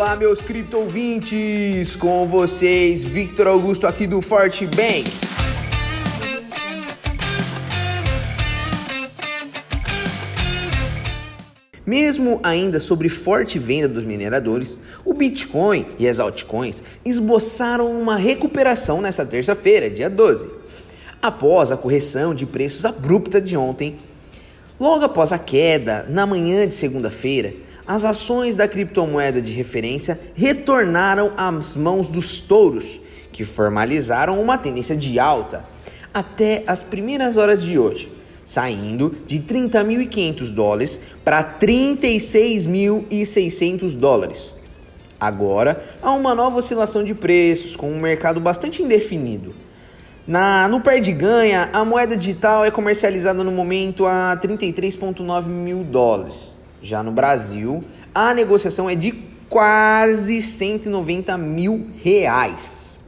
Olá, meus cripto ouvintes! Com vocês, Victor Augusto aqui do Forte Bank. Mesmo ainda sobre forte venda dos mineradores, o Bitcoin e as altcoins esboçaram uma recuperação nessa terça-feira, dia 12, após a correção de preços abrupta de ontem. Logo após a queda, na manhã de segunda-feira, as ações da criptomoeda de referência retornaram às mãos dos touros, que formalizaram uma tendência de alta até as primeiras horas de hoje saindo de 30.500 dólares para 36.600 dólares. Agora há uma nova oscilação de preços com um mercado bastante indefinido. Na, no de ganha, a moeda digital é comercializada no momento a 33,9 mil dólares. Já no Brasil, a negociação é de quase 190 mil reais.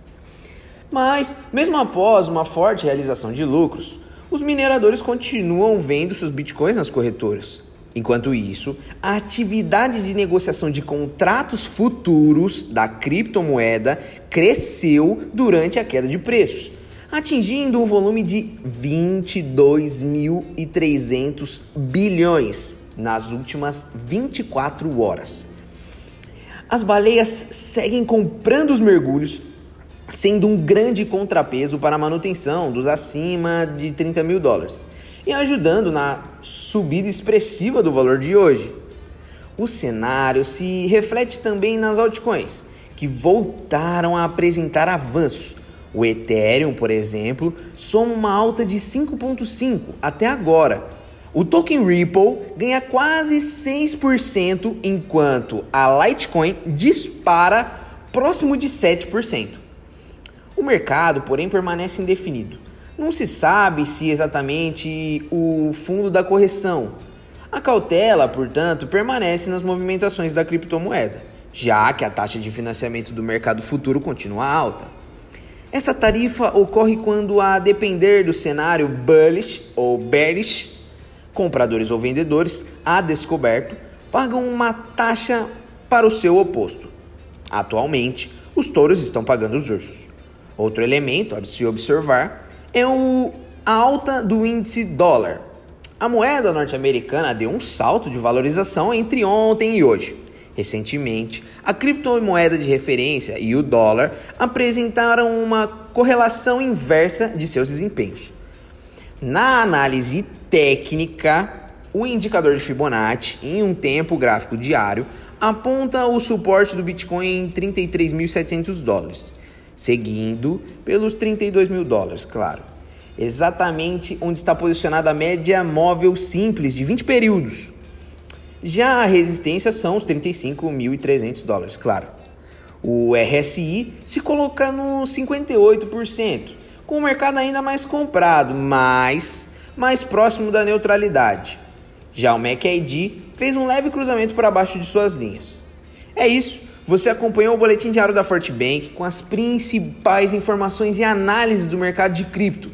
Mas, mesmo após uma forte realização de lucros, os mineradores continuam vendo seus bitcoins nas corretoras. Enquanto isso, a atividade de negociação de contratos futuros da criptomoeda cresceu durante a queda de preços, atingindo um volume de 22.300 bilhões nas últimas 24 horas. As baleias seguem comprando os mergulhos sendo um grande contrapeso para a manutenção dos acima de 30 mil dólares e ajudando na subida expressiva do valor de hoje. O cenário se reflete também nas altcoins, que voltaram a apresentar avanços. O Ethereum, por exemplo, soma uma alta de 5,5% até agora. O token Ripple ganha quase 6%, enquanto a Litecoin dispara próximo de 7%. O mercado, porém, permanece indefinido. Não se sabe se exatamente o fundo da correção. A cautela, portanto, permanece nas movimentações da criptomoeda, já que a taxa de financiamento do mercado futuro continua alta. Essa tarifa ocorre quando, a depender do cenário bullish ou bearish, compradores ou vendedores, a descoberto, pagam uma taxa para o seu oposto. Atualmente, os touros estão pagando os ursos. Outro elemento a se observar é o, a alta do índice dólar. A moeda norte-americana deu um salto de valorização entre ontem e hoje. Recentemente, a criptomoeda de referência e o dólar apresentaram uma correlação inversa de seus desempenhos. Na análise técnica, o indicador de Fibonacci, em um tempo gráfico diário, aponta o suporte do Bitcoin em 33.700 dólares seguindo pelos 32 mil dólares, claro. Exatamente onde está posicionada a média móvel simples de 20 períodos. Já a resistência são os 35.300 dólares, claro. O RSI se coloca no 58%, com o mercado ainda mais comprado, mas mais próximo da neutralidade. Já o MACD fez um leve cruzamento para baixo de suas linhas. É isso. Você acompanhou o boletim diário da Fortbank com as principais informações e análises do mercado de cripto.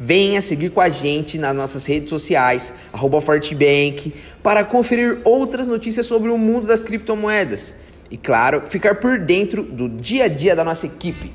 Venha seguir com a gente nas nossas redes sociais, Fortbank, para conferir outras notícias sobre o mundo das criptomoedas. E claro, ficar por dentro do dia a dia da nossa equipe.